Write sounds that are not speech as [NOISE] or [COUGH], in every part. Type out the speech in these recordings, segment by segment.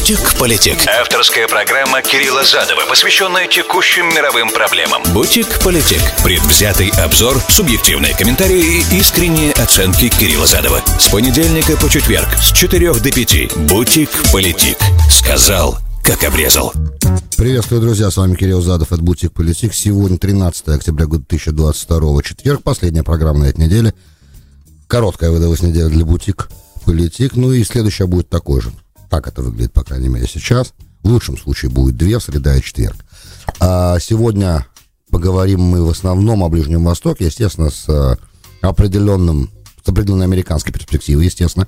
«Бутик-политик». Авторская программа Кирилла Задова, посвященная текущим мировым проблемам. «Бутик-политик». Предвзятый обзор, субъективные комментарии и искренние оценки Кирилла Задова. С понедельника по четверг с 4 до 5. «Бутик-политик». Сказал, как обрезал. Приветствую, друзья, с вами Кирилл Задов от Бутик Политик. Сегодня 13 октября 2022, четверг, последняя программа на этой неделе. Короткая выдалась неделя для Бутик Политик, ну и следующая будет такой же. Так это выглядит, по крайней мере, сейчас. В лучшем случае будет две, среда и четверг. А сегодня поговорим мы в основном о Ближнем Востоке, естественно, с э, определенным, с определенной американской перспективой, естественно.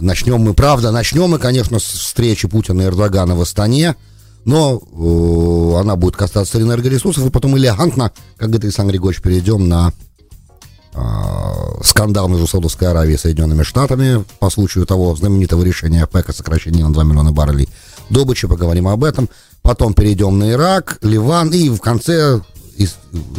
Начнем мы, правда, начнем мы, конечно, с встречи Путина и Эрдогана в Астане, но э, она будет касаться энергоресурсов, и потом элегантно, как говорит Александр Григорьевич, перейдем на скандал между Саудовской Аравией и Соединенными Штатами по случаю того знаменитого решения ОПЕК о сокращении на 2 миллиона баррелей добычи, поговорим об этом. Потом перейдем на Ирак, Ливан, и в конце и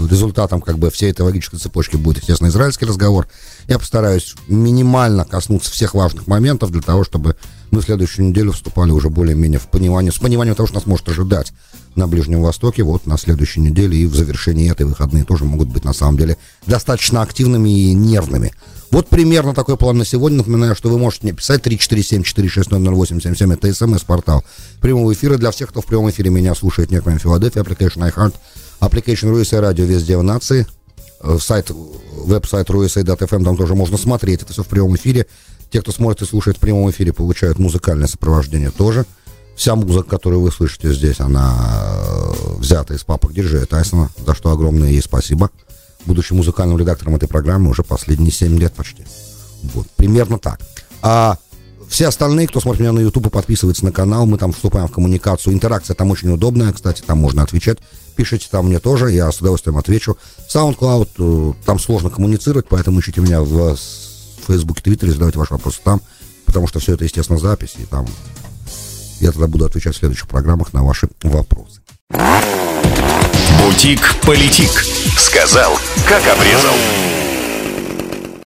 результатом как бы всей этой логической цепочки будет, естественно, израильский разговор. Я постараюсь минимально коснуться всех важных моментов для того, чтобы мы в следующую неделю вступали уже более-менее в понимание, с пониманием того, что нас может ожидать на Ближнем Востоке вот на следующей неделе и в завершении этой выходные тоже могут быть на самом деле достаточно активными и нервными. Вот примерно такой план на сегодня. Напоминаю, что вы можете мне писать 347-460-0877. Это смс-портал прямого эфира. Для всех, кто в прямом эфире меня слушает, нет, в Филадельфии, application iHeart, application RUSA Radio везде в нации, э, сайт, веб-сайт rusa.fm, там тоже можно смотреть. Это все в прямом эфире. Те, кто смотрит и слушает в прямом эфире, получают музыкальное сопровождение тоже. Вся музыка, которую вы слышите здесь, она э, взята из папок Диджея Тайсона, за что огромное ей спасибо. Будучи музыкальным редактором этой программы уже последние 7 лет почти. Вот, примерно так. А все остальные, кто смотрит меня на YouTube подписывается на канал, мы там вступаем в коммуникацию. Интеракция там очень удобная, кстати, там можно отвечать. Пишите там мне тоже, я с удовольствием отвечу. SoundCloud, э, там сложно коммуницировать, поэтому ищите меня в Фейсбуке, Твиттере, задавайте ваши вопросы там, потому что все это, естественно, запись, и там я тогда буду отвечать в следующих программах на ваши вопросы. Бутик-политик. Сказал, как обрезал.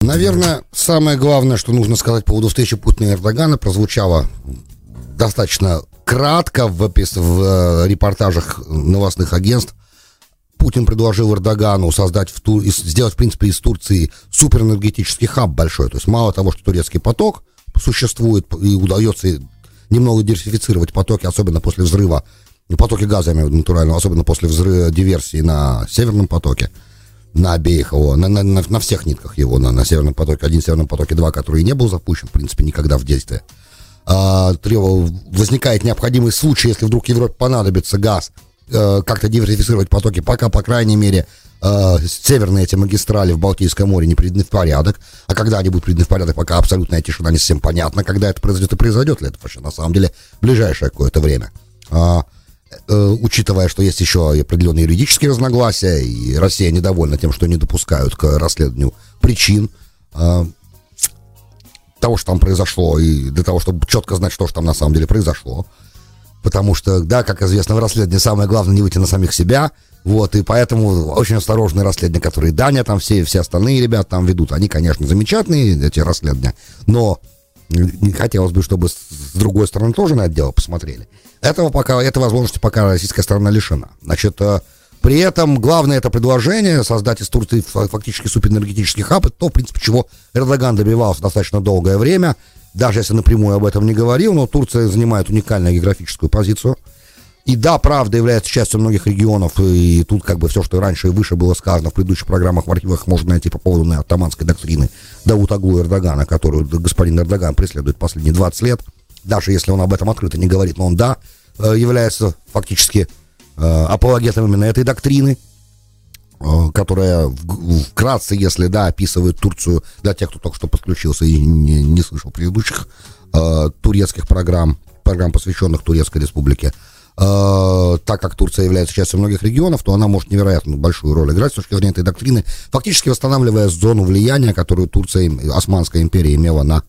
Наверное, самое главное, что нужно сказать по поводу встречи Путина и Эрдогана, прозвучало достаточно кратко в, в э, репортажах новостных агентств. Путин предложил Эрдогану создать в Тур... сделать, в принципе, из Турции суперэнергетический хаб большой. То есть мало того, что турецкий поток существует и удается немного диверсифицировать потоки, особенно после взрыва, потоки газа, я имею в виду натурального, особенно после взрыва диверсии на Северном потоке, на обеих его, на, на, на, на всех нитках его, на, на Северном потоке, один Северном потоке, два, который не был запущен, в принципе, никогда в действие. А, возникает необходимый случай, если вдруг Европе понадобится газ, э, как-то диверсифицировать потоки, пока, по крайней мере, э, северные эти магистрали в Балтийском море не приведены в порядок. А когда они будут приведены в порядок, пока абсолютная тишина, не всем понятно, когда это произойдет и произойдет ли это вообще на самом деле в ближайшее какое-то время. А, учитывая, что есть еще определенные юридические разногласия, и Россия недовольна тем, что не допускают к расследованию причин э, того, что там произошло, и для того, чтобы четко знать, что же там на самом деле произошло. Потому что, да, как известно, в расследовании самое главное не выйти на самих себя, вот, и поэтому очень осторожные расследования, которые Даня там все, все остальные ребята там ведут, они, конечно, замечательные, эти расследования, но хотелось бы, чтобы с другой стороны тоже на это дело посмотрели. Этого пока, этой возможности пока российская сторона лишена. Значит, э, при этом главное это предложение создать из Турции фактически суперэнергетический хаб, это то, в принципе, чего Эрдоган добивался достаточно долгое время, даже если напрямую об этом не говорил, но Турция занимает уникальную географическую позицию – и да, правда является частью многих регионов, и тут как бы все, что раньше и выше было сказано в предыдущих программах в архивах, можно найти по поводу на атаманской доктрины Давутаглу Эрдогана, которую господин Эрдоган преследует последние 20 лет, даже если он об этом открыто не говорит, но он, да, э, является фактически э, апологетом именно этой доктрины, э, которая вкратце, если да, описывает Турцию для тех, кто только что подключился и не, не слышал предыдущих турецких программ, программ, посвященных Турецкой республике, э, так как Турция является частью многих регионов, то она может невероятно большую роль играть с точки зрения этой доктрины, фактически восстанавливая зону влияния, которую Турция, Османская империя имела на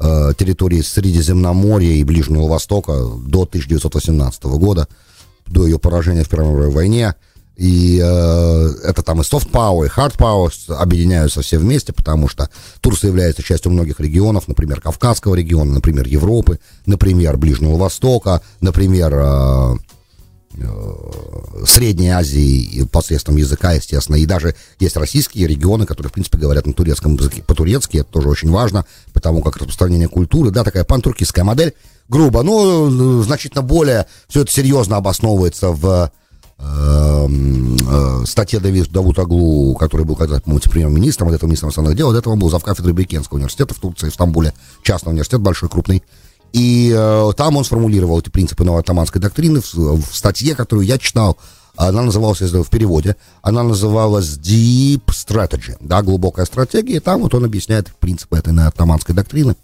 э, территории Средиземноморья и Ближнего Востока до 1918 года, до ее поражения в Первой мировой войне. И э, это там и soft power, и hard power объединяются все вместе, потому что Турция является частью многих регионов, например, Кавказского региона, например, Европы, например, Ближнего Востока, например, э, Средней Азии посредством языка, естественно. И даже есть российские регионы, которые, в принципе, говорят на турецком языке, по-турецки. Это тоже очень важно, потому как распространение культуры, да, такая пантуркистская модель, грубо, но значительно более все это серьезно обосновывается в Эм, э, статье Давид Давутаглу, который был когда-то, по-моему, премьер-министром, от этого министра иностранных дел, от этого был зав кафедры Бекенского университета в Турции, в Стамбуле, частный университет большой, крупный. И э, там он сформулировал эти принципы новой атаманской доктрины в, в статье, которую я читал. Она называлась, в переводе, она называлась Deep Strategy, да, глубокая стратегия. И там вот он объясняет принципы этой атаманской доктрины.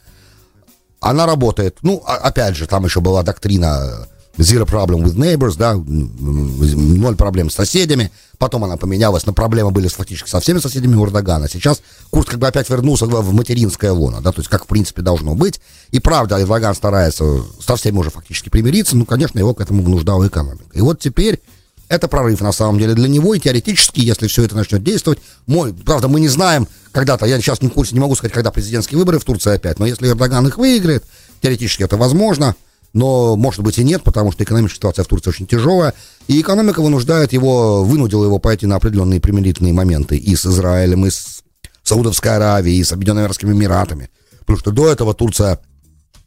Она работает. Ну, опять же, там еще была доктрина Zero problem with neighbors, да, ноль проблем с соседями. Потом она поменялась, но проблемы были фактически со всеми соседями Урдагана. Сейчас курс как бы опять вернулся в материнское лоно, да, то есть как в принципе должно быть. И правда, Эрдоган старается со всеми уже фактически примириться, ну, конечно, его к этому вынуждала экономика. И вот теперь это прорыв на самом деле для него, и теоретически, если все это начнет действовать, мой, правда, мы не знаем, когда-то, я сейчас не в курсе, не могу сказать, когда президентские выборы в Турции опять, но если Эрдоган их выиграет, теоретически это возможно, но, может быть, и нет, потому что экономическая ситуация в Турции очень тяжелая, и экономика вынуждает его, вынудила его пойти на определенные примирительные моменты и с Израилем, и с Саудовской Аравией, и с Объединенными Арабскими Эмиратами, потому что до этого Турция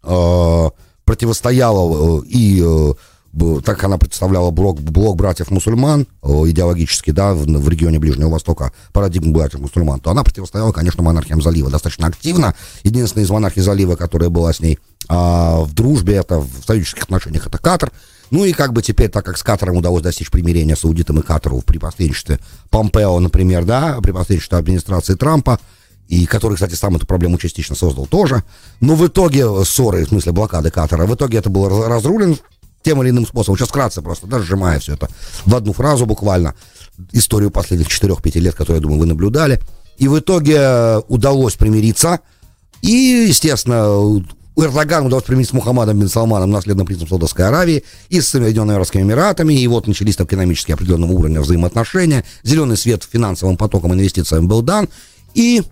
э, противостояла э, и э, так она представляла блок, блок братьев-мусульман идеологически, да, в, в регионе Ближнего Востока, парадигму братьев-мусульман, то она противостояла, конечно, монархиям залива достаточно активно. Единственная из монархий залива, которая была с ней а, в дружбе, это в союзнических отношениях, это Катар. Ну и как бы теперь, так как с Катаром удалось достичь примирения с аудитом и Катару при посредничестве Помпео, например, да, при посредничестве администрации Трампа, и который, кстати, сам эту проблему частично создал тоже. Но в итоге ссоры, в смысле блокады Катара, в итоге это было разрулено тем или иным способом. Сейчас вкратце просто, да, сжимая все это в одну фразу буквально, историю последних 4-5 лет, которую, я думаю, вы наблюдали. И в итоге э, удалось примириться. И, естественно, Эрдогану удалось примириться с Мухаммадом бен Салманом, наследным принцем Саудовской Аравии, и с Соединенными Арабскими Эмиратами, и вот начались экономические определенного уровня взаимоотношения, зеленый свет финансовым потоком инвестициям был дан, и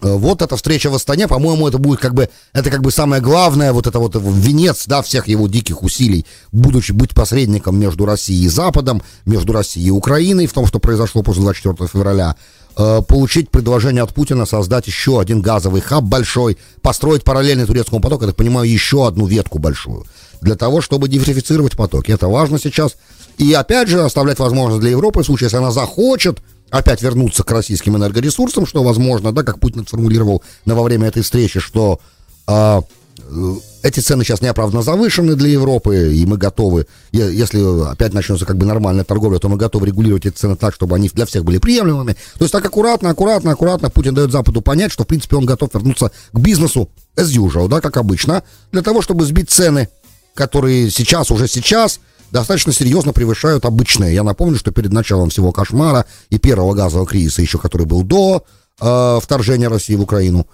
Э, вот эта встреча в Астане, по-моему, это будет как бы, это как бы самое главное, вот это вот венец, да, всех его диких усилий, будучи быть посредником между Россией и Западом, между Россией и Украиной, в том, что произошло после 24 февраля, получить предложение от Путина создать еще один газовый хаб большой, построить параллельный турецкому потоку, я так понимаю, еще одну ветку большую, для того, чтобы диверсифицировать потоки. Это важно сейчас. И опять же, оставлять возможность для Европы, в случае, если она захочет опять вернуться к российским энергоресурсам, что возможно, да, как Путин сформулировал на, во время этой встречи, что а, э, эти цены сейчас неоправданно завышены для Европы, и мы готовы, если опять начнется как бы нормальная торговля, то мы готовы регулировать эти цены так, чтобы они для всех были приемлемыми. То есть так аккуратно, аккуратно, аккуратно Путин дает Западу понять, что, в принципе, он готов вернуться к бизнесу as usual, да, как обычно, для того, чтобы сбить цены, которые сейчас, уже сейчас, достаточно серьезно превышают обычные. Я напомню, что перед началом всего кошмара и первого газового кризиса, еще который был до э, вторжения России в Украину,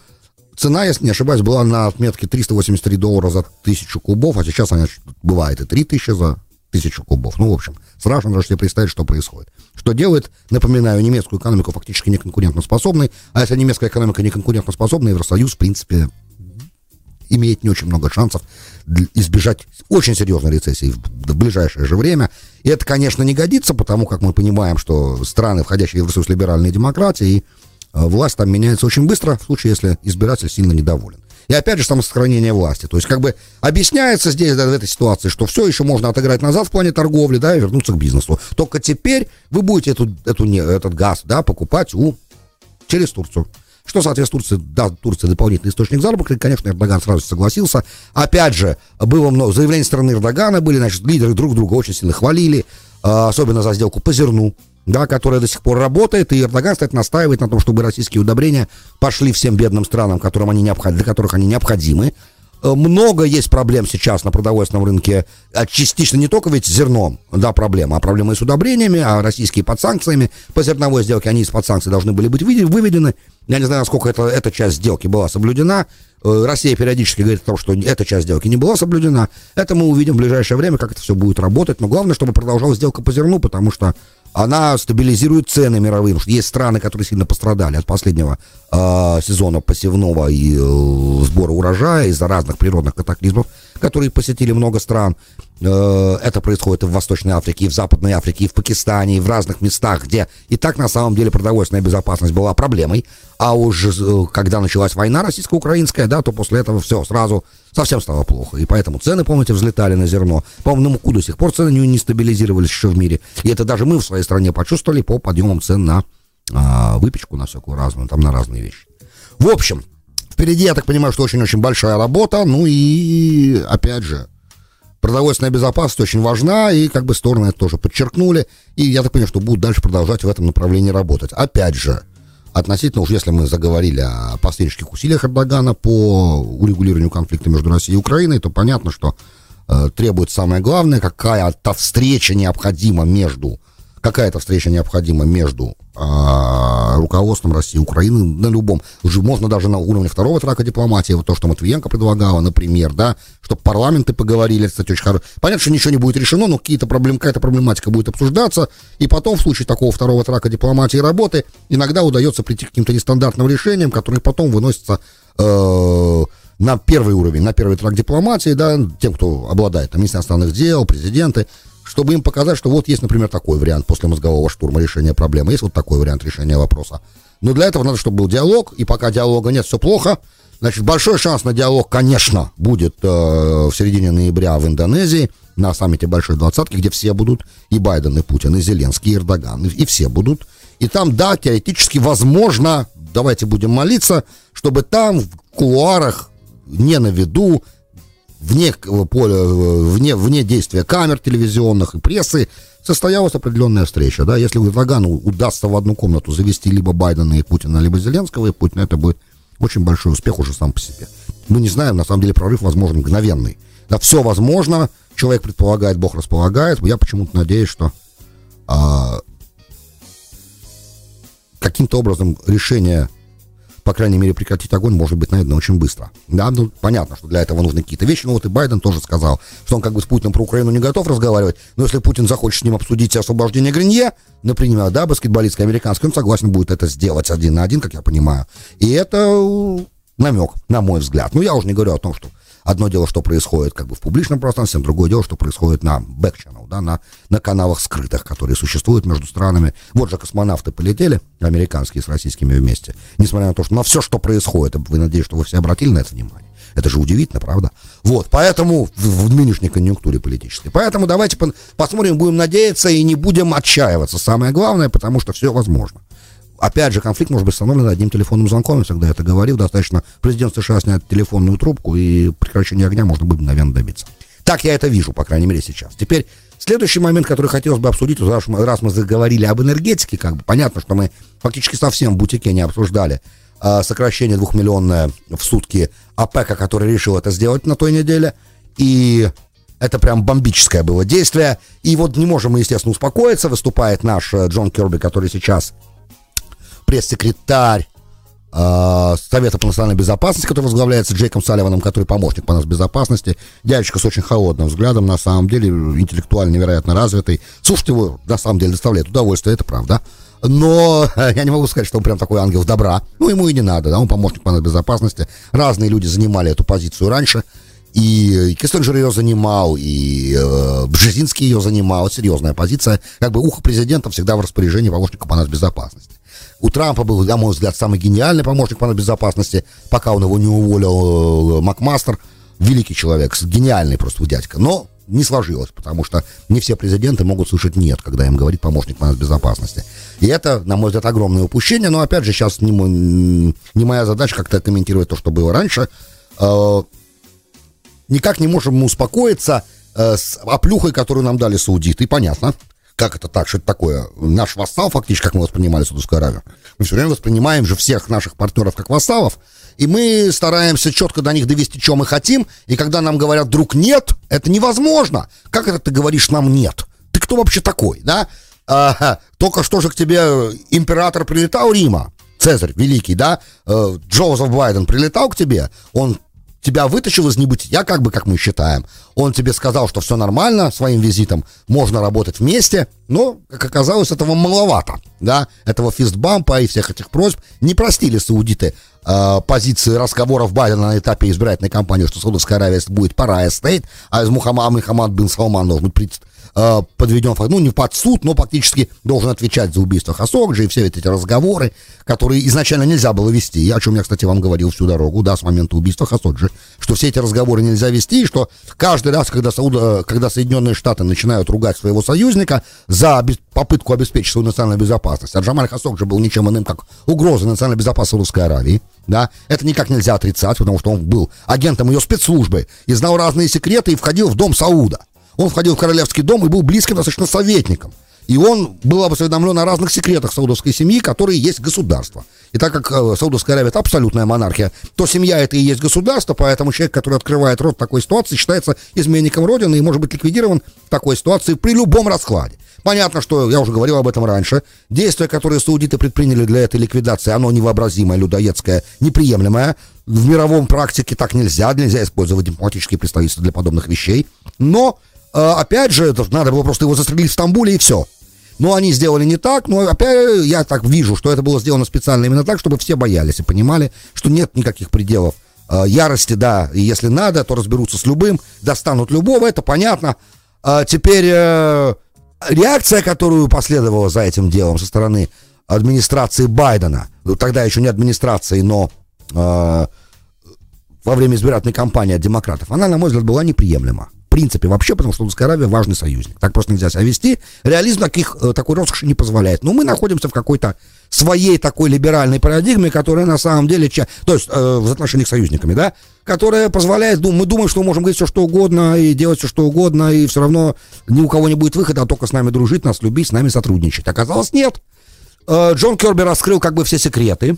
цена, если не ошибаюсь, была на отметке 383 доллара за тысячу кубов, а сейчас она бывает и 3000 за тысячу кубов. Ну, в общем, страшно даже себе представить, что происходит. Что делает, напоминаю, немецкую экономику фактически неконкурентоспособной, а если немецкая экономика неконкурентоспособна, Евросоюз, в принципе, имеет не очень много шансов избежать очень серьезной рецессии в ближайшее же время. И это, конечно, не годится, потому как мы понимаем, что страны, входящие в Евросоюз либеральной демократии, э, власть там меняется очень быстро, в случае, если избиратель сильно недоволен. И опять же, самосохранение власти. То есть, как бы объясняется здесь, да, в этой ситуации, что все еще можно отыграть назад в плане торговли, да, и вернуться к бизнесу. Только теперь вы будете эту, эту, этот газ, да, покупать у, через Турцию что соответствует Турции, да, Турция дополнительный источник заработка, и, конечно, Эрдоган сразу согласился. Опять же, было много заявлений стороны Эрдогана, были, значит, лидеры друг друга очень сильно хвалили, а, особенно за сделку по зерну, да, которая до сих пор работает, и Эрдоган, кстати, настаивает на том, чтобы российские удобрения пошли всем бедным странам, которым они необходимы, для которых они необходимы. Э, много есть проблем сейчас на продовольственном рынке, а частично не только ведь зерном, да, проблема, а проблемы с удобрениями, а российские под санкциями, по зерновой сделке они из-под санкций должны были быть выведены. Я не знаю, насколько это, эта часть сделки была соблюдена. Э, Россия периодически говорит о том, что эта часть сделки не была соблюдена. Это мы увидим в ближайшее время, как это все будет работать. Но главное, чтобы продолжалась сделка по зерну, потому что она стабилизирует цены мировые, есть страны, которые сильно пострадали от последнего э, сезона посевного и э, сбора урожая из-за разных природных катаклизмов, которые посетили много стран. Э, это происходит и в Восточной Африке, и в Западной Африке, и в Пакистане, и в разных местах, где и так на самом деле продовольственная безопасность была проблемой. А уже э, когда началась война российско-украинская, да, то после этого все сразу совсем стало плохо. И поэтому цены, помните, взлетали на зерно. По-моему, на муку до сих пор цены не, не стабилизировались еще в мире. И это даже мы в своей стране почувствовали по подъемам цен на а, выпечку, на всякую разную, там на разные вещи. В общем, впереди, я так понимаю, что очень-очень большая работа. Ну и, опять же, продовольственная безопасность очень важна, и как бы стороны это тоже подчеркнули. И я так понимаю, что будут дальше продолжать в этом направлении работать. Опять же, относительно уж если мы заговорили о посреднических усилиях Эрдогана по урегулированию конфликта между Россией и Украиной, то понятно, что э, требует самое главное, какая-то встреча необходима между какая-то встреча необходима между руководством России Украины на любом, уже можно даже на уровне второго трака дипломатии, вот то, что Матвиенко предлагала, например, да, чтобы парламенты поговорили, кстати, очень хорошо. Понятно, что ничего не будет решено, но какие-то проблемы, какая-то проблематика будет обсуждаться, и потом в случае такого второго трака дипломатии и работы иногда удается прийти к каким-то нестандартным решениям, которые потом выносятся э, на первый уровень, на первый трак дипломатии, да, тем, кто обладает там министром иностранных дел, президенты, чтобы им показать, что вот есть, например, такой вариант после мозгового штурма решения проблемы, есть вот такой вариант решения вопроса. Но для этого надо, чтобы был диалог, и пока диалога нет, все плохо. Значит, большой шанс на диалог, конечно, будет э, в середине ноября в Индонезии, на саммите Большой Двадцатки, где все будут, и Байден, и Путин, и Зеленский, и Эрдоган, и, и все будут. И там, да, теоретически возможно, давайте будем молиться, чтобы там в кулуарах, не на виду, вне, поля, вне, вне действия камер телевизионных и прессы состоялась определенная встреча. Да? Если Эрдогану удастся в одну комнату завести либо Байдена и Путина, либо Зеленского и Путина, это будет очень большой успех уже сам по себе. Мы не знаем, на самом деле прорыв возможен мгновенный. Да, все возможно, человек предполагает, Бог располагает. Я почему-то надеюсь, что а, каким-то образом решение по крайней мере, прекратить огонь может быть, наверное, очень быстро. Да, ну, понятно, что для этого нужны какие-то вещи, но вот и Байден тоже сказал, что он как бы с Путиным про Украину не готов разговаривать, но если Путин захочет с ним обсудить освобождение Гринье, например, да, баскетболистский американский, он согласен будет это сделать один на один, как я понимаю. И это э, намек, на мой взгляд. Ну, я уже не говорю о том, что Одно дело, что происходит как бы в публичном пространстве, другое дело, что происходит на бэк-чаннел, да, на, на каналах скрытых, которые существуют между странами. Вот же космонавты полетели, американские с российскими вместе, несмотря на то, что на все, что происходит, вы надеюсь, что вы все обратили на это внимание. Это же удивительно, правда? Вот, поэтому в, в нынешней конъюнктуре политической. Поэтому давайте посмотрим, будем надеяться и не будем отчаиваться. Самое главное, потому что все возможно. Опять же, конфликт может быть остановлен одним телефонным звонком, я всегда это говорил. Достаточно президент США снять телефонную трубку, и прекращение огня можно будет мгновенно добиться. Так я это вижу, по крайней мере, сейчас. Теперь следующий момент, который хотелось бы обсудить, раз мы, заговорили об энергетике, как бы понятно, что мы фактически совсем в бутике не обсуждали а, сокращение двухмиллионное в сутки ОПЕКа, который решил это сделать на той неделе. И это прям бомбическое было действие. И вот не можем мы, естественно, успокоиться. Выступает наш э, Джон Керби, который сейчас пресс-секретарь э, Совета по национальной безопасности, который возглавляется Джейком Салливаном, который помощник по нас безопасности. Дядечка с очень холодным взглядом, на самом деле, интеллектуально невероятно развитый. Слушать его, на самом деле, доставляет удовольствие, это правда. Но [LAUGHS] я не могу сказать, что он прям такой ангел добра. Ну, ему и не надо, да, он помощник по безопасности. Разные люди занимали эту позицию раньше. И Киссинджер ее занимал, и э, Бжезинский ее занимал. Серьезная позиция. Как бы ухо президента всегда в распоряжении помощника по безопасности. У Трампа был, на мой взгляд, самый гениальный помощник по безопасности, пока он его не уволил, э, Макмастер. Великий человек, гениальный просто дядька. Но не сложилось, потому что не все президенты могут слышать «нет», когда им говорит помощник по безопасности. И это, на мой взгляд, огромное упущение, но, опять же, сейчас не, не моя задача как-то комментировать то, что было раньше. Никак не можем мы успокоиться э, с оплюхой, которую нам дали саудиты, и понятно как это так, что это такое? Наш вассал, фактически, как мы воспринимали Саудовскую Аравию. Мы все время воспринимаем же всех наших партнеров как вассалов, и мы стараемся четко до них довести, что мы хотим, и когда нам говорят, друг, нет, это невозможно. Как это ты говоришь нам нет? Ты кто вообще такой, да? А, только что же к тебе император прилетал Рима, Цезарь великий, да? Э, Джозеф Байден прилетал к тебе, он тебя вытащил из небытия, как бы, как мы считаем. Он тебе сказал, что все нормально, своим визитом можно работать вместе, но, как оказалось, этого маловато, да, этого фистбампа и всех этих просьб. Не простили саудиты э, позиции разговоров Байдена на этапе избирательной кампании, что Саудовская Аравия будет пара стейт, а из Мухаммада Мухаммад бин Салман должен быть э, подведен, ну, не под суд, но фактически должен отвечать за убийство Хасокджи и все эти разговоры, которые изначально нельзя было вести, о чем я, кстати, вам говорил всю дорогу, да, с момента убийства Хасокджи, что все эти разговоры нельзя вести, и что каждый раз, когда, Сауда, когда Соединенные Штаты начинают ругать своего союзника за попытку обеспечить свою национальную безопасность, а Джамаль Хасокджи был ничем иным, как угроза национальной безопасности Русской Аравии, да, это никак нельзя отрицать, потому что он был агентом ее спецслужбы и знал разные секреты и входил в дом Сауда. Он входил в королевский дом и был близким достаточно советником. И он был осведомлен о разных секретах саудовской семьи, которые есть государство. И так как э, Саудовская Аравия это абсолютная монархия, то семья это и есть государство, поэтому человек, который открывает рот в такой ситуации, считается изменником Родины и может быть ликвидирован в такой ситуации при любом раскладе. Понятно, что, я уже говорил об этом раньше, действия, которые саудиты предприняли для этой ликвидации, оно невообразимое, людоедское, неприемлемое. В мировом практике так нельзя, нельзя использовать дипломатические представительства для подобных вещей. Но а, опять же, надо было просто его застрелить в Стамбуле и все. Но они сделали не так, но опять я так вижу, что это было сделано специально именно так, чтобы все боялись и понимали, что нет никаких пределов э, ярости, да, и если надо, то разберутся с любым, достанут любого, это понятно. А теперь э, реакция, которую последовала за этим делом со стороны администрации Байдена, ну, тогда еще не администрации, но э, во время избирательной кампании от демократов, она, на мой взгляд, была неприемлема принципе вообще, потому что Саудовская Аравия важный союзник. Так просто нельзя себя вести. Реализм таких, э, такой роскоши не позволяет. Но мы находимся в какой-то своей такой либеральной парадигме, которая на самом деле, то есть э, в отношениях с союзниками, да, которая позволяет, мы думаем, что мы можем говорить все что угодно и делать все что угодно, и все равно ни у кого не будет выхода, а только с нами дружить, нас любить, с нами сотрудничать. Оказалось, нет. Э, Джон Керби раскрыл как бы все секреты,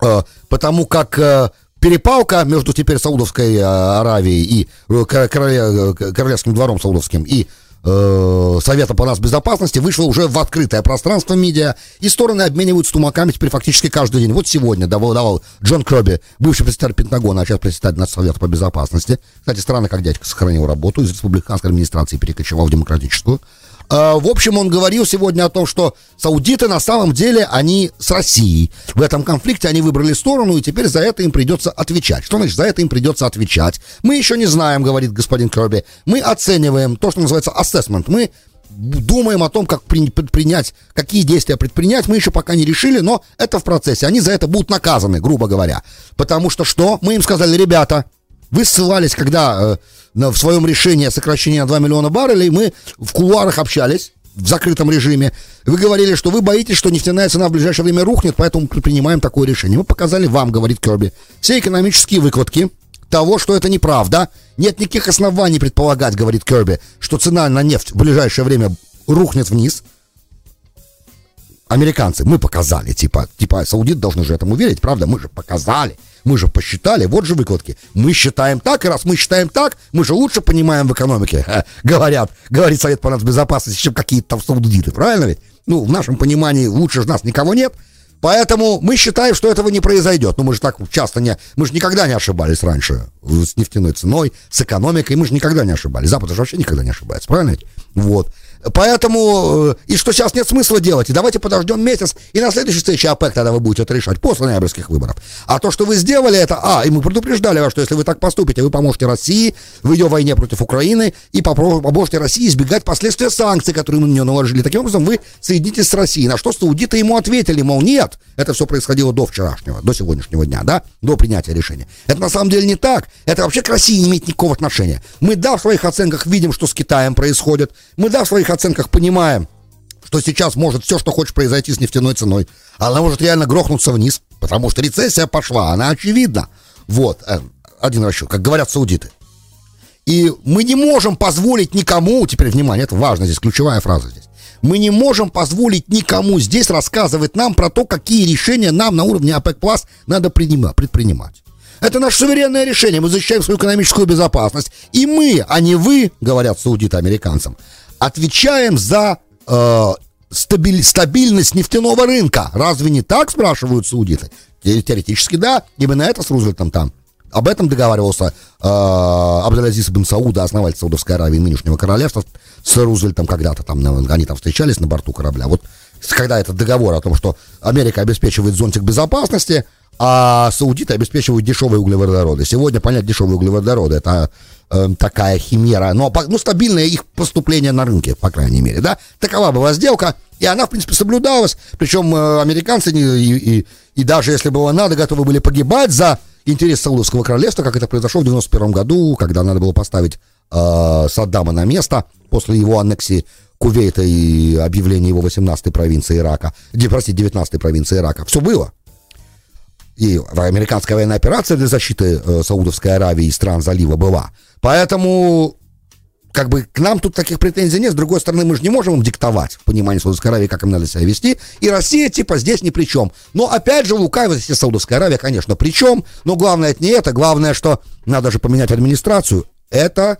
э, потому как э, перепалка между теперь Саудовской э, Аравией и э, э, Королевским двором Саудовским и э, Совета по нас безопасности вышла уже в открытое пространство медиа, и стороны обмениваются тумаками теперь фактически каждый день. Вот сегодня давал, давал Джон Кроби, бывший председатель Пентагона, а сейчас председатель Совета по безопасности. Кстати, странно, как дядька сохранил работу, из республиканской администрации перекочевал в демократическую. А, в общем, он говорил сегодня о том, что саудиты на самом деле, они с Россией. В этом конфликте они выбрали сторону, и теперь за это им придется отвечать. Что значит, за это им придется отвечать? Мы еще не знаем, говорит господин Керби. Мы оцениваем то, что называется assessment. Мы думаем о том, как предпринять, какие действия предпринять, мы еще пока не решили, но это в процессе. Они за это будут наказаны, грубо говоря. Потому что что? Мы им сказали, ребята, вы ссылались, когда э, в своем решении о сокращении на 2 миллиона баррелей, мы в кулуарах общались в закрытом режиме. Вы говорили, что вы боитесь, что нефтяная цена в ближайшее время рухнет, поэтому принимаем такое решение. Мы показали вам, говорит Керби, все экономические выкладки того, что это неправда. Нет никаких оснований предполагать, говорит Керби, что цена на нефть в ближайшее время рухнет вниз. Американцы, мы показали, типа, типа, саудиты должны же этому верить, правда? Мы же показали. Мы же посчитали, вот же выкладки. Мы считаем так, и раз мы считаем так, мы же лучше понимаем в экономике, говорят, говорит Совет по нацбезопасности, чем какие-то там саудиты, правильно ведь? Ну, в нашем понимании лучше же нас никого нет. Поэтому мы считаем, что этого не произойдет. Ну, мы же так часто не... Мы же никогда не ошибались раньше с нефтяной ценой, с экономикой. Мы же никогда не ошибались. Запад же вообще никогда не ошибается, правильно ведь? Вот. Поэтому, э, и что сейчас нет смысла делать, и давайте подождем месяц, и на следующей встрече ОПЕК тогда вы будете это решать, после ноябрьских выборов. А то, что вы сделали это, а, и мы предупреждали вас, что если вы так поступите, вы поможете России в ее войне против Украины, и поможете России избегать последствия санкций, которые мы на нее наложили. Таким образом, вы соединитесь с Россией. На что саудиты ему ответили, мол, нет, это все происходило до вчерашнего, до сегодняшнего дня, да, до принятия решения. Это на самом деле не так. Это вообще к России не имеет никакого отношения. Мы, да, в своих оценках видим, что с Китаем происходит. Мы, да, в своих оценках понимаем, что сейчас может все, что хочешь произойти с нефтяной ценой. Она может реально грохнуться вниз, потому что рецессия пошла, она очевидна. Вот, э, один расчет, как говорят саудиты. И мы не можем позволить никому, теперь внимание, это важно здесь, ключевая фраза здесь. Мы не можем позволить никому здесь рассказывать нам про то, какие решения нам на уровне ОПЕК Плюс надо предпринимать. Это наше суверенное решение. Мы защищаем свою экономическую безопасность. И мы, а не вы, говорят саудиты американцам, отвечаем за э, стабиль, стабильность нефтяного рынка. Разве не так, спрашивают саудиты? Теоретически да. Именно это с Рузвельтом там об этом договаривался э, Абдалязис бен Сауда, основатель Саудовской Аравии нынешнего королевства, с Рузвельтом когда-то там, они там встречались на борту корабля. Вот когда этот договор о том, что Америка обеспечивает зонтик безопасности, а саудиты обеспечивают дешевые углеводороды. Сегодня понять дешевые углеводороды это э, такая химера, но ну, стабильное их поступление на рынке, по крайней мере, да. Такова была сделка, и она, в принципе, соблюдалась. Причем э, американцы и, и, и даже если было надо, готовы были погибать за интерес Саудовского королевства, как это произошло в 91 году, когда надо было поставить э, Саддама на место после его аннексии Кувейта и объявления его 18-й провинции Ирака, простите, 19-й провинции Ирака. Все было и американская военная операция для защиты э, Саудовской Аравии и стран залива была. Поэтому как бы к нам тут таких претензий нет. С другой стороны, мы же не можем им диктовать в понимании Саудовской Аравии, как им надо себя вести. И Россия, типа, здесь ни при чем. Но, опять же, лукавит здесь Саудовская Аравия, конечно, при чем. Но главное это не это. Главное, что надо же поменять администрацию. Это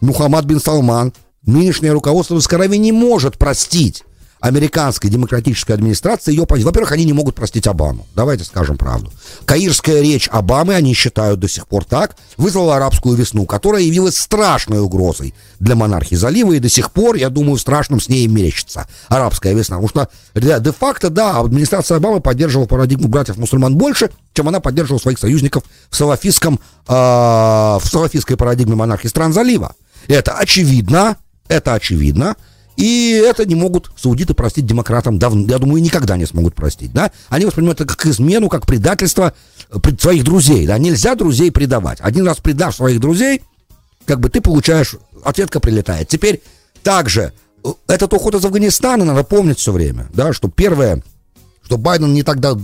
Мухаммад бин Салман. Нынешнее руководство Саудовской Аравии не может простить американской демократической администрации ее позицию. Во-первых, они не могут простить Обаму. Давайте скажем правду. Каирская речь Обамы, они считают до сих пор так, вызвала арабскую весну, которая явилась страшной угрозой для монархии залива, и до сих пор, я думаю, страшным с ней мерещится арабская весна. Потому что де-факто, да, администрация Обамы поддерживала парадигму братьев-мусульман больше, чем она поддерживала своих союзников в салафистском, э, в салафистской парадигме монархии стран залива. Это очевидно, это очевидно. И это не могут саудиты простить демократам давно, я думаю, никогда не смогут простить, да? Они воспринимают это как измену, как предательство э, своих друзей, да? Нельзя друзей предавать. Один раз предав своих друзей, как бы ты получаешь, ответка прилетает. Теперь также э, этот уход из Афганистана надо помнить все время, да, что первое, что Байден не тогда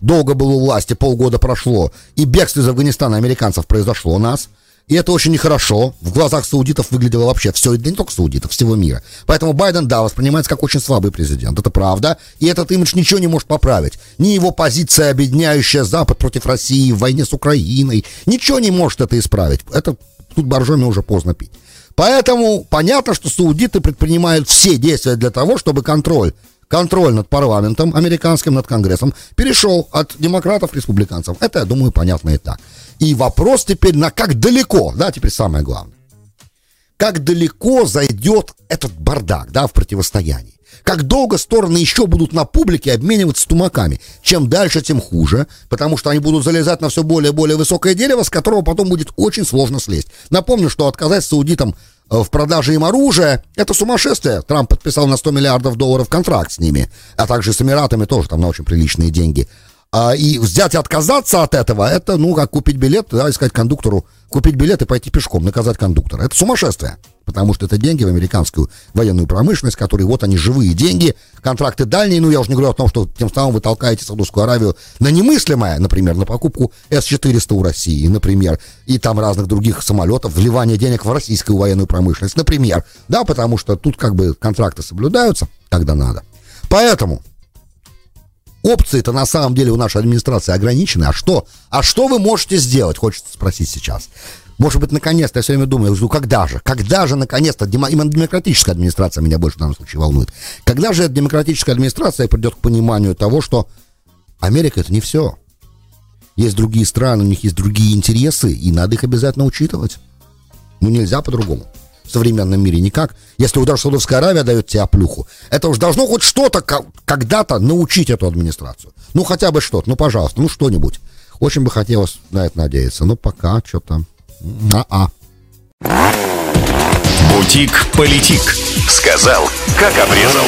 долго был у власти, полгода прошло, и бегство из Афганистана американцев произошло у нас – и это очень нехорошо. В глазах саудитов выглядело вообще все, да не только саудитов, всего мира. Поэтому Байден, да, воспринимается как очень слабый президент. Это правда. И этот имидж ничего не может поправить. Ни его позиция, объединяющая Запад против России в войне с Украиной. Ничего не может это исправить. Это тут боржоми уже поздно пить. Поэтому понятно, что саудиты предпринимают все действия для того, чтобы контроль контроль над парламентом американским, над Конгрессом перешел от демократов к республиканцам. Это, я думаю, понятно и так. И вопрос теперь на как далеко, да, теперь самое главное. Как далеко зайдет этот бардак, да, в противостоянии. Как долго стороны еще будут на публике обмениваться тумаками. Чем дальше, тем хуже, потому что они будут залезать на все более и более высокое дерево, с которого потом будет очень сложно слезть. Напомню, что отказать саудитам э, в продаже им оружия, это сумасшествие. Трамп подписал на 100 миллиардов долларов контракт с ними, а также с Эмиратами тоже там на очень приличные деньги. А, и взять и отказаться от этого, это, ну, как купить билет, да, и сказать кондуктору, купить билет и пойти пешком, наказать кондуктора. Это сумасшествие, потому что это деньги в американскую военную промышленность, которые, вот они, живые деньги, контракты дальние, ну, я уже не говорю о том, что тем самым вы толкаете Саудовскую Аравию на немыслимое, например, на покупку С-400 у России, например, и там разных других самолетов, вливание денег в российскую военную промышленность, например, да, потому что тут как бы контракты соблюдаются, когда надо. Поэтому Опции-то на самом деле у нашей администрации ограничены. А что? А что вы можете сделать, хочется спросить сейчас. Может быть, наконец-то, я все время думаю, жду, когда же? Когда же, наконец-то, именно демократическая администрация меня больше в данном случае волнует. Когда же демократическая администрация придет к пониманию того, что Америка это не все. Есть другие страны, у них есть другие интересы, и надо их обязательно учитывать. Ну, нельзя по-другому в современном мире никак. Если удар Саудовская Аравия дает тебе оплюху, это уж должно хоть что-то когда-то научить эту администрацию. Ну, хотя бы что-то, ну, пожалуйста, ну, что-нибудь. Очень бы хотелось на это надеяться, но пока что-то... А-а. Бутик-политик. Сказал, как обрезал.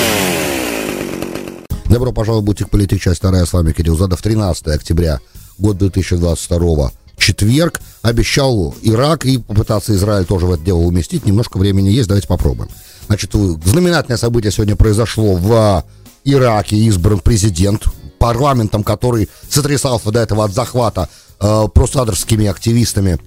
Добро пожаловать в Бутик Политик, часть вторая. С вами Кирилл Задов. 13 октября, год 2022 четверг обещал Ирак и попытаться Израиль тоже в это дело уместить. Немножко времени есть, давайте попробуем. Значит, знаменательное событие сегодня произошло в Ираке. Избран президент парламентом, который сотрясался до этого от захвата э, просадовскими активистами,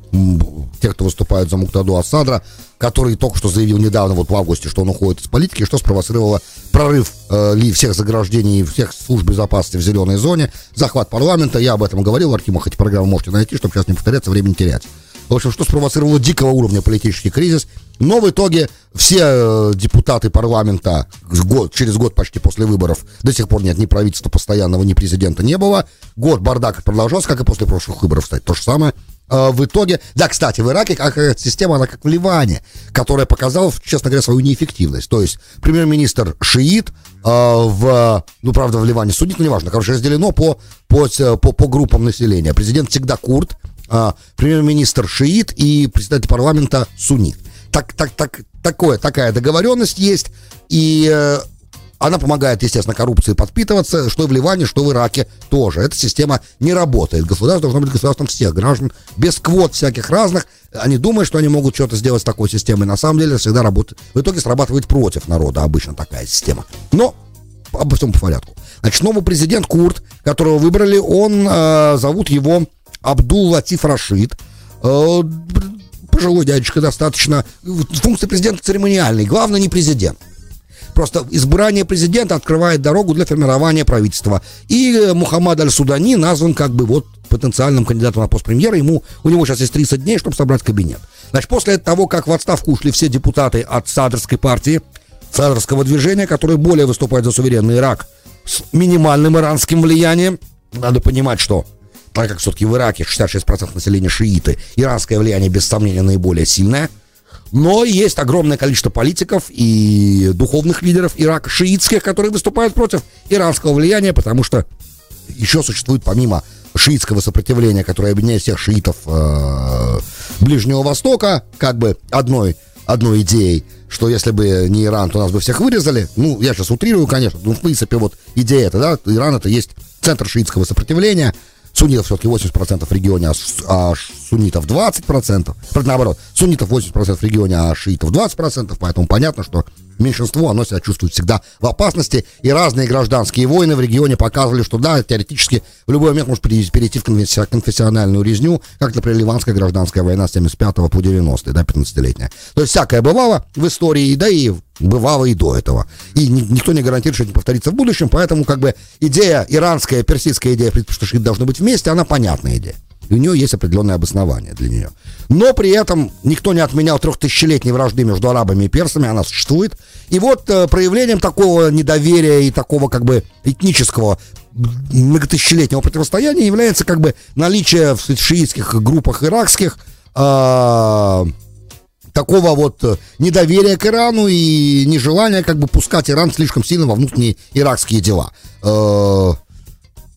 тех, кто выступает за Муктаду Асадра, который только что заявил недавно, вот в августе, что он уходит из политики, что спровоцировало прорыв э, всех заграждений, всех служб безопасности в зеленой зоне, захват парламента. Я об этом говорил в архивах, эти программы можете найти, чтобы сейчас не повторяться, времени терять. В общем, что спровоцировало дикого уровня политический кризис. Но в итоге все э, депутаты парламента год, через год почти после выборов до сих пор нет ни правительства постоянного, ни президента не было. Год бардак продолжался, как и после прошлых выборов, кстати, то же самое. э, в итоге... Да, кстати, в Ираке э, система, она как в Ливане, которая показала, честно говоря, свою неэффективность. То есть премьер-министр шиит, в, ну, правда, в Ливане судит, но неважно, короче, разделено по, по, по, по группам населения. Президент всегда курд, э, премьер-министр шиит и председатель парламента суннит. Так, так, так, такое, такая договоренность есть, и э, она помогает, естественно, коррупции подпитываться, что в Ливане, что в Ираке тоже. Эта система не работает. Государство должно быть государством всех граждан, без квот всяких разных. Они думают, что они могут что-то сделать с такой системой. На самом деле всегда работает. В итоге срабатывает против народа обычно такая система. Но обо всем по порядку. Значит, новый президент Курт, которого выбрали, он, э, зовут его Абдул Латиф Рашид. Э, пожилой дядечка достаточно. Функция президента церемониальной. Главное не президент. Просто избрание президента открывает дорогу для формирования правительства. И э, Мухаммад Аль-Судани назван как бы вот потенциальным кандидатом на пост премьера. Ему, у него сейчас есть 30 дней, чтобы собрать кабинет. Значит, после того, как в отставку ушли все депутаты от Садрской партии, Садрского движения, которое более выступает за суверенный Ирак, с минимальным иранским влиянием, надо понимать, что так как все-таки в Ираке 66% населения шииты, иранское влияние, без сомнения, наиболее сильное – но есть огромное количество политиков и духовных лидеров Ирака, шиитских, которые выступают против иранского влияния, потому что еще существует помимо шиитского сопротивления, которое объединяет всех шиитов э, Ближнего Востока, как бы одной, одной идеей, что если бы не Иран, то нас бы всех вырезали. Ну, я сейчас утрирую, конечно. Ну, в принципе, вот идея это, да, Иран это есть центр шиитского сопротивления, Суннитов все-таки 80% в регионе, а, а суннитов 20%. Наоборот, суннитов 80% в регионе, а шиитов 20%. Поэтому понятно, что меньшинство, оно себя чувствует всегда в опасности. И разные гражданские войны в регионе показывали, что да, теоретически в любой момент может перейти в конфессиональную резню, как, например, Ливанская гражданская война с 75 по 90 да, 15-летняя. То есть всякое бывало в истории, да и бывало и до этого. И никто не гарантирует, что это не повторится в будущем, поэтому как бы идея, иранская, персидская идея, что шииты должны быть вместе, она понятная идея. И у нее есть определенное обоснование для нее. Но при этом никто не отменял трехтысячелетней вражды между арабами и персами, она существует. И вот э, проявлением такого недоверия и такого как бы этнического многотысячелетнего противостояния является как бы наличие в шиитских группах иракских э, такого вот э, недоверия к Ирану и нежелания как бы пускать Иран слишком сильно во внутренние иракские дела. Э,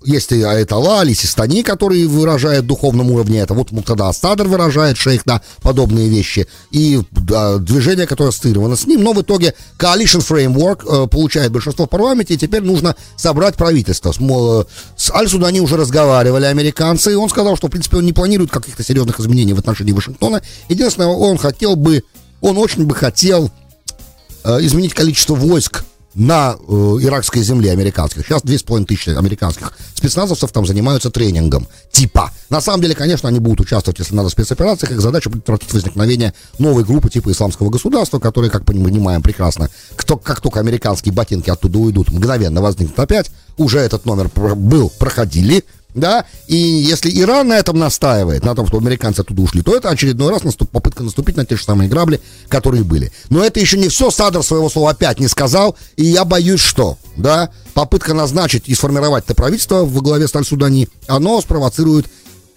есть и Айтала, Али Систани, который выражает духовном уровне это. Вот Муктада Астадр выражает шейх на подобные вещи. И да, движение, которое ассоциировано с ним. Но в итоге Coalition Framework э, получает большинство в парламенте, и теперь нужно собрать правительство. С, э, с Аль-Судани уже разговаривали американцы, и он сказал, что, в принципе, он не планирует каких-то серьезных изменений в отношении Вашингтона. Единственное, он хотел бы, он очень бы хотел э, изменить количество войск на э, иракской земле американских. Сейчас 2,5 тысячи американских спецназовцев там занимаются тренингом. Типа. На самом деле, конечно, они будут участвовать, если надо, в спецоперациях. Их задача предотвратить возникновение новой группы типа исламского государства, которые, как мы понимаем прекрасно, кто, как только американские ботинки оттуда уйдут, мгновенно возникнут опять. Уже этот номер был, проходили, да, и если Иран на этом настаивает, на том, что американцы оттуда ушли, то это очередной раз наступ, попытка наступить на те же самые грабли, которые были. Но это еще не все, Садр своего слова опять не сказал, и я боюсь, что, да, попытка назначить и сформировать это правительство во главе Сталь-Судани, оно спровоцирует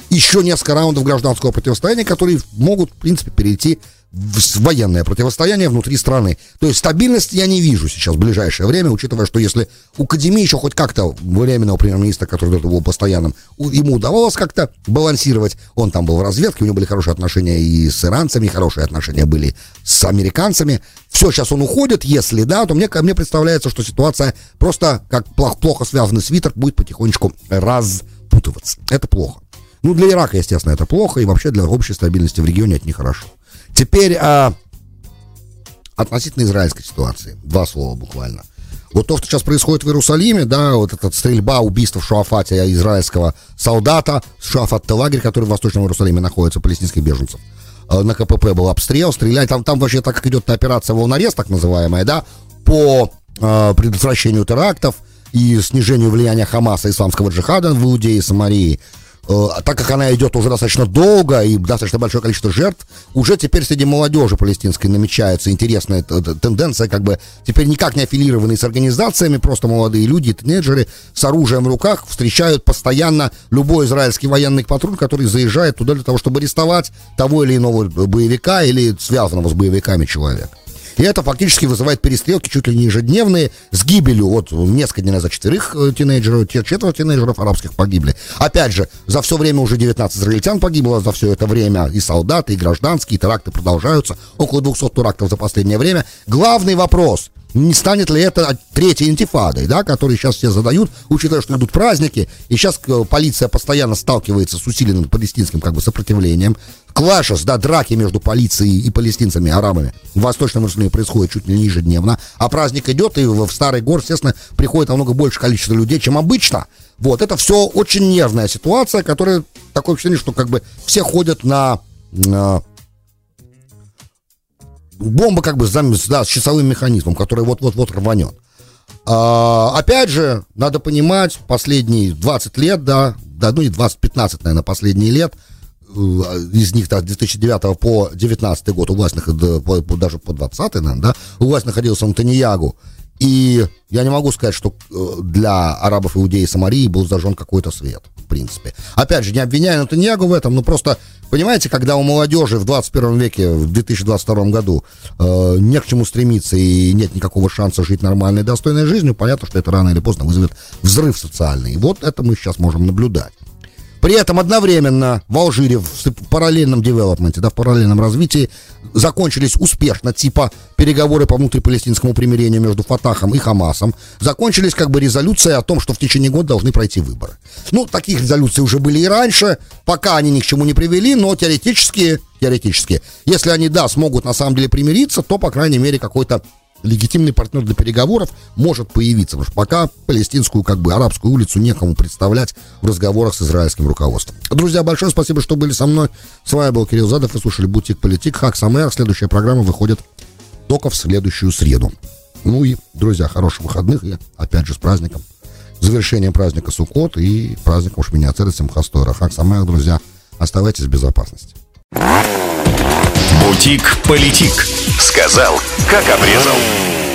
еще несколько раундов гражданского противостояния, которые могут, в принципе, перейти военное противостояние внутри страны. То есть стабильности я не вижу сейчас в ближайшее время, учитывая, что если у Кадеми еще хоть как-то временного премьер-министра, который был постоянным, ему удавалось как-то балансировать, он там был в разведке, у него были хорошие отношения и с иранцами, хорошие отношения были с американцами. Все, сейчас он уходит, если да, то мне, мне представляется, что ситуация просто как плохо, плохо связанный свитер будет потихонечку распутываться. Это плохо. Ну, для Ирака, естественно, это плохо, и вообще для общей стабильности в регионе это нехорошо. Теперь а, относительно израильской ситуации. Два слова буквально. Вот то, что сейчас происходит в Иерусалиме, да, вот эта стрельба, убийство в Шуафате израильского солдата, Шуафат лагерь, который в Восточном Иерусалиме находится, палестинских беженцев. А, на КПП был обстрел, стреляли. Там, там вообще так как идет операция волнорез, так называемая, да, по э, предотвращению терактов и снижению влияния Хамаса, исламского джихада в Иудее и Самарии. Э, так как она идет уже достаточно долго и достаточно большое количество жертв, уже теперь среди молодежи палестинской намечается интересная тенденция, как бы теперь никак не аффилированные с организациями, просто молодые люди, тинейджеры с оружием в руках встречают постоянно любой израильский военный патруль, который заезжает туда для того, чтобы арестовать того или иного боевика или связанного с боевиками человека. И это фактически вызывает перестрелки чуть ли не ежедневные с гибелью. Вот несколько дней назад четверых э, тинейджеров, четверо тинейджеров арабских погибли. Опять же, за все время уже 19 израильтян погибло за все это время. И солдаты, и гражданские, и теракты продолжаются. Около 200 терактов за последнее время. Главный вопрос – не станет ли это третьей интифадой, да, которые сейчас все задают, учитывая, что идут праздники, и сейчас э, полиция постоянно сталкивается с усиленным палестинским как бы сопротивлением. Клашес, да, драки между полицией и палестинцами, арабами в Восточном Иерусалиме происходят чуть ли не ежедневно, а праздник идет, и в Старый Гор, естественно, приходит намного больше количество людей, чем обычно. Вот, это все очень нервная ситуация, которая, такое ощущение, что как бы все ходят на, на бомба как бы да, с часовым механизмом, который вот-вот-вот рванет. А, опять же, надо понимать, последние 20 лет, да, да ну и 20-15, наверное, последние лет, из них, с 2009 по 2019 год у власти, даже по 20 наверное, да, у власти находился Антониягу, и я не могу сказать, что э, для арабов, иудеи и Самарии был зажжен какой-то свет, в принципе. Опять же, не обвиняю Натаньягу в этом, но просто Понимаете, когда у молодежи в 21 веке, в 2022 году, э, не к чему стремиться и нет никакого шанса жить нормальной, достойной жизнью, понятно, что это рано или поздно вызовет взрыв социальный. И вот это мы сейчас можем наблюдать. При этом одновременно в Алжире в параллельном девелопменте, да, в параллельном развитии закончились успешно, типа переговоры по внутрипалестинскому примирению между Фатахом и Хамасом, закончились как бы резолюция о том, что в течение года должны пройти выборы. Ну, таких резолюций уже были и раньше, пока они ни к чему не привели, но теоретически, теоретически, если они, да, смогут на самом деле примириться, то, по крайней мере, какой-то легитимный партнер для переговоров может появиться, потому что пока палестинскую, как бы, арабскую улицу некому представлять в разговорах с израильским руководством. Друзья, большое спасибо, что были со мной. С вами был Кирилл Задов, вы слушали Бутик Политик, Хак Самэр. Следующая программа выходит только в следующую среду. Ну и, друзья, хороших выходных и, опять же, с праздником. Завершением праздника Суккот и праздником Шминиацера Симхастора. Хак Самэр, друзья, оставайтесь в безопасности. Бутик Политик. Сказал, как обрезал.